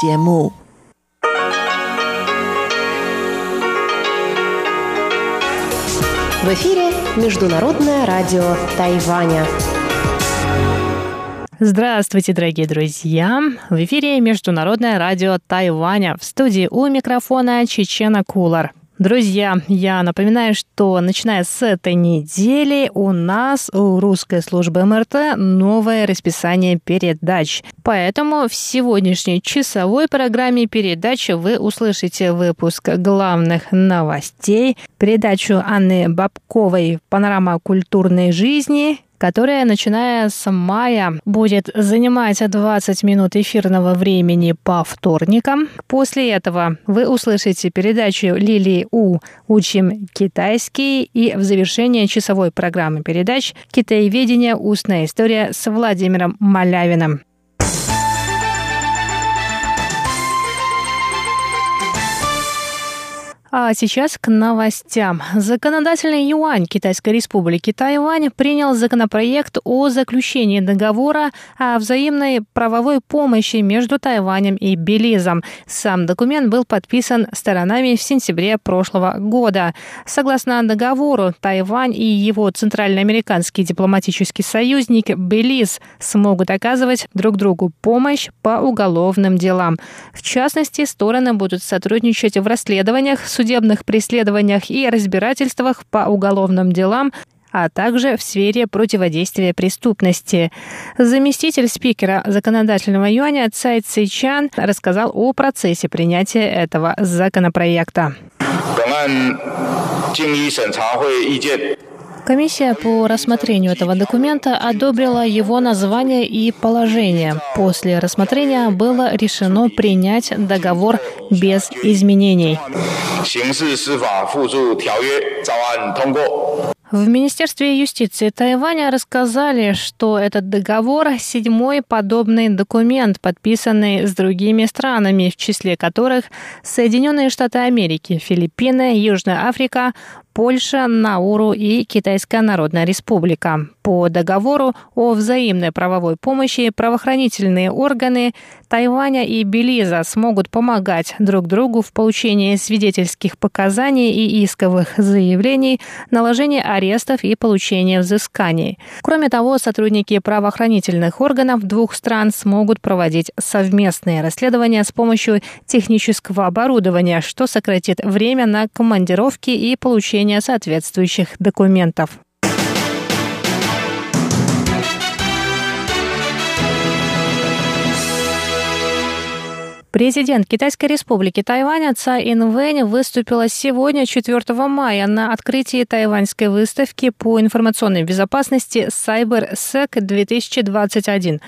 节目。В эфире Международное радио Тайваня. Здравствуйте, дорогие друзья! В эфире Международное радио Тайваня. В студии у микрофона Чечена Кулар. Друзья, я напоминаю, что начиная с этой недели у нас у русской службы МРТ новое расписание передач. Поэтому в сегодняшней часовой программе передачи вы услышите выпуск главных новостей, передачу Анны Бабковой «Панорама культурной жизни», которая, начиная с мая, будет занимать 20 минут эфирного времени по вторникам. После этого вы услышите передачу Лилии У «Учим китайский» и в завершение часовой программы передач «Китаеведение. Устная история» с Владимиром Малявиным. А сейчас к новостям. Законодательный юань Китайской республики Тайвань принял законопроект о заключении договора о взаимной правовой помощи между Тайванем и Белизом. Сам документ был подписан сторонами в сентябре прошлого года. Согласно договору, Тайвань и его центральноамериканский дипломатический союзник Белиз смогут оказывать друг другу помощь по уголовным делам. В частности, стороны будут сотрудничать в расследованиях судебных преследованиях и разбирательствах по уголовным делам, а также в сфере противодействия преступности. Заместитель спикера законодательного юаня Цай Цичан рассказал о процессе принятия этого законопроекта. Комиссия по рассмотрению этого документа одобрила его название и положение. После рассмотрения было решено принять договор без изменений. В Министерстве юстиции Тайваня рассказали, что этот договор – седьмой подобный документ, подписанный с другими странами, в числе которых Соединенные Штаты Америки, Филиппины, Южная Африка, Польша, Науру и Китайская Народная Республика. По договору о взаимной правовой помощи правоохранительные органы Тайваня и Белиза смогут помогать друг другу в получении свидетельских показаний и исковых заявлений, наложении арестов и получении взысканий. Кроме того, сотрудники правоохранительных органов двух стран смогут проводить совместные расследования с помощью технического оборудования, что сократит время на командировки и получение соответствующих документов. Президент Китайской республики Тайвань Цай Инвэнь выступила сегодня, 4 мая, на открытии тайваньской выставки по информационной безопасности CyberSec 2021.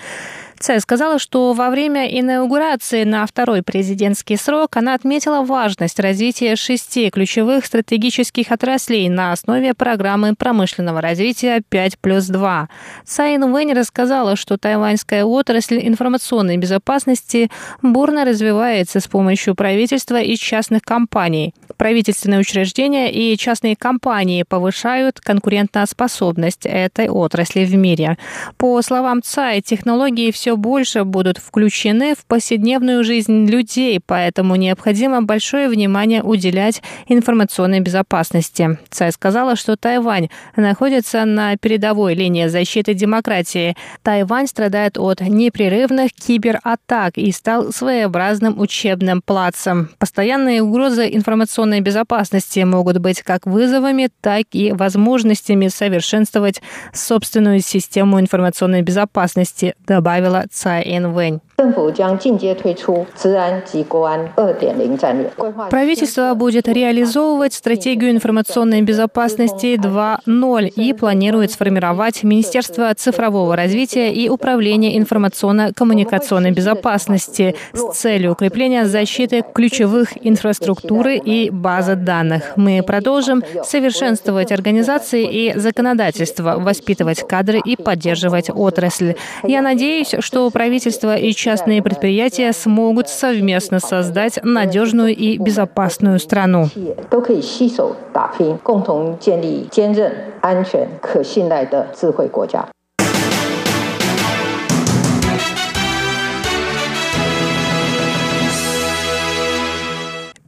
Цай сказала, что во время инаугурации на второй президентский срок она отметила важность развития шести ключевых стратегических отраслей на основе программы промышленного развития 5 плюс 2. Цай Инвэнь рассказала, что тайваньская отрасль информационной безопасности бурно развивается с помощью правительства и частных компаний. Правительственные учреждения и частные компании повышают конкурентоспособность этой отрасли в мире. По словам Цай, технологии все все больше будут включены в повседневную жизнь людей, поэтому необходимо большое внимание уделять информационной безопасности. Цай сказала, что Тайвань находится на передовой линии защиты демократии. Тайвань страдает от непрерывных кибератак и стал своеобразным учебным плацем. Постоянные угрозы информационной безопасности могут быть как вызовами, так и возможностями совершенствовать собственную систему информационной безопасности, добавила отметила Цай Инвэнь. Правительство будет реализовывать стратегию информационной безопасности 2.0 и планирует сформировать Министерство цифрового развития и управления информационно-коммуникационной безопасности с целью укрепления защиты ключевых инфраструктуры и базы данных. Мы продолжим совершенствовать организации и законодательство, воспитывать кадры и поддерживать отрасль. Я надеюсь, что правительство и частные предприятия смогут совместно создать надежную и безопасную страну.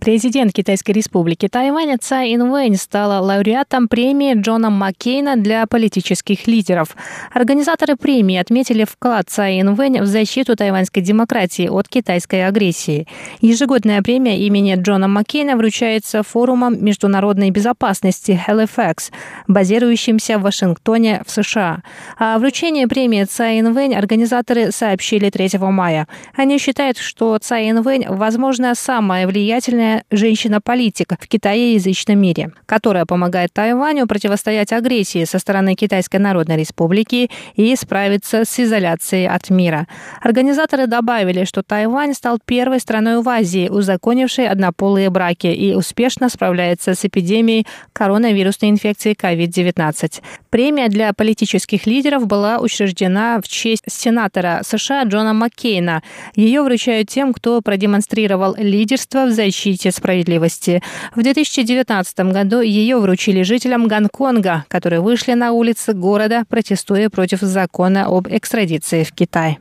Президент Китайской республики Тайвань Цай Инвэнь стала лауреатом премии Джона Маккейна для политических лидеров. Организаторы премии отметили вклад Цай Инвэнь в защиту тайваньской демократии от китайской агрессии. Ежегодная премия имени Джона Маккейна вручается форумом международной безопасности Halifax, базирующимся в Вашингтоне в США. О вручении премии Цай Инвэнь организаторы сообщили 3 мая. Они считают, что Цай Инвэнь, возможно, самая влиятельная женщина-политик в китаеязычном мире, которая помогает Тайваню противостоять агрессии со стороны Китайской Народной Республики и справиться с изоляцией от мира. Организаторы добавили, что Тайвань стал первой страной в Азии, узаконившей однополые браки и успешно справляется с эпидемией коронавирусной инфекции COVID-19. Премия для политических лидеров была учреждена в честь сенатора США Джона Маккейна. Ее вручают тем, кто продемонстрировал лидерство в защите Партии справедливости. В 2019 году ее вручили жителям Гонконга, которые вышли на улицы города, протестуя против закона об экстрадиции в Китай.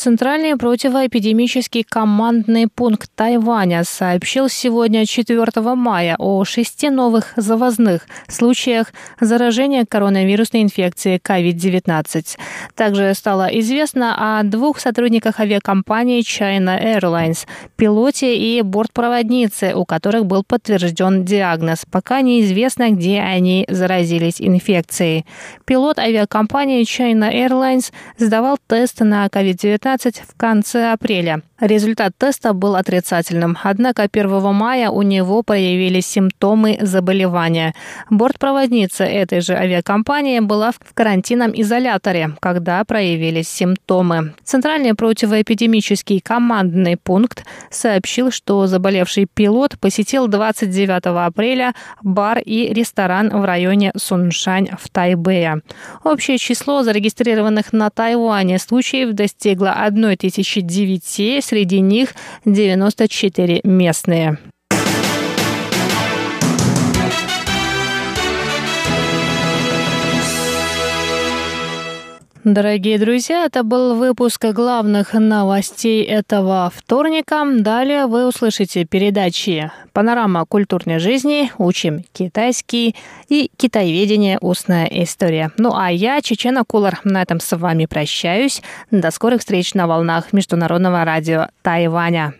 Центральный противоэпидемический командный пункт Тайваня сообщил сегодня 4 мая о шести новых завозных случаях заражения коронавирусной инфекцией COVID-19. Также стало известно о двух сотрудниках авиакомпании China Airlines, пилоте и бортпроводнице, у которых был подтвержден диагноз. Пока неизвестно, где они заразились инфекцией. Пилот авиакомпании China Airlines сдавал тест на COVID-19 в конце апреля. Результат теста был отрицательным, однако 1 мая у него появились симптомы заболевания. Бортпроводница этой же авиакомпании была в карантинном изоляторе, когда проявились симптомы. Центральный противоэпидемический командный пункт сообщил, что заболевший пилот посетил 29 апреля бар и ресторан в районе Суншань в Тайбэе. Общее число зарегистрированных на Тайване случаев достигло 1009, среди них 94 местные. Дорогие друзья, это был выпуск главных новостей этого вторника. Далее вы услышите передачи «Панорама культурной жизни», «Учим китайский» и «Китайведение. Устная история». Ну а я, Чечена Кулар, на этом с вами прощаюсь. До скорых встреч на волнах Международного радио Тайваня.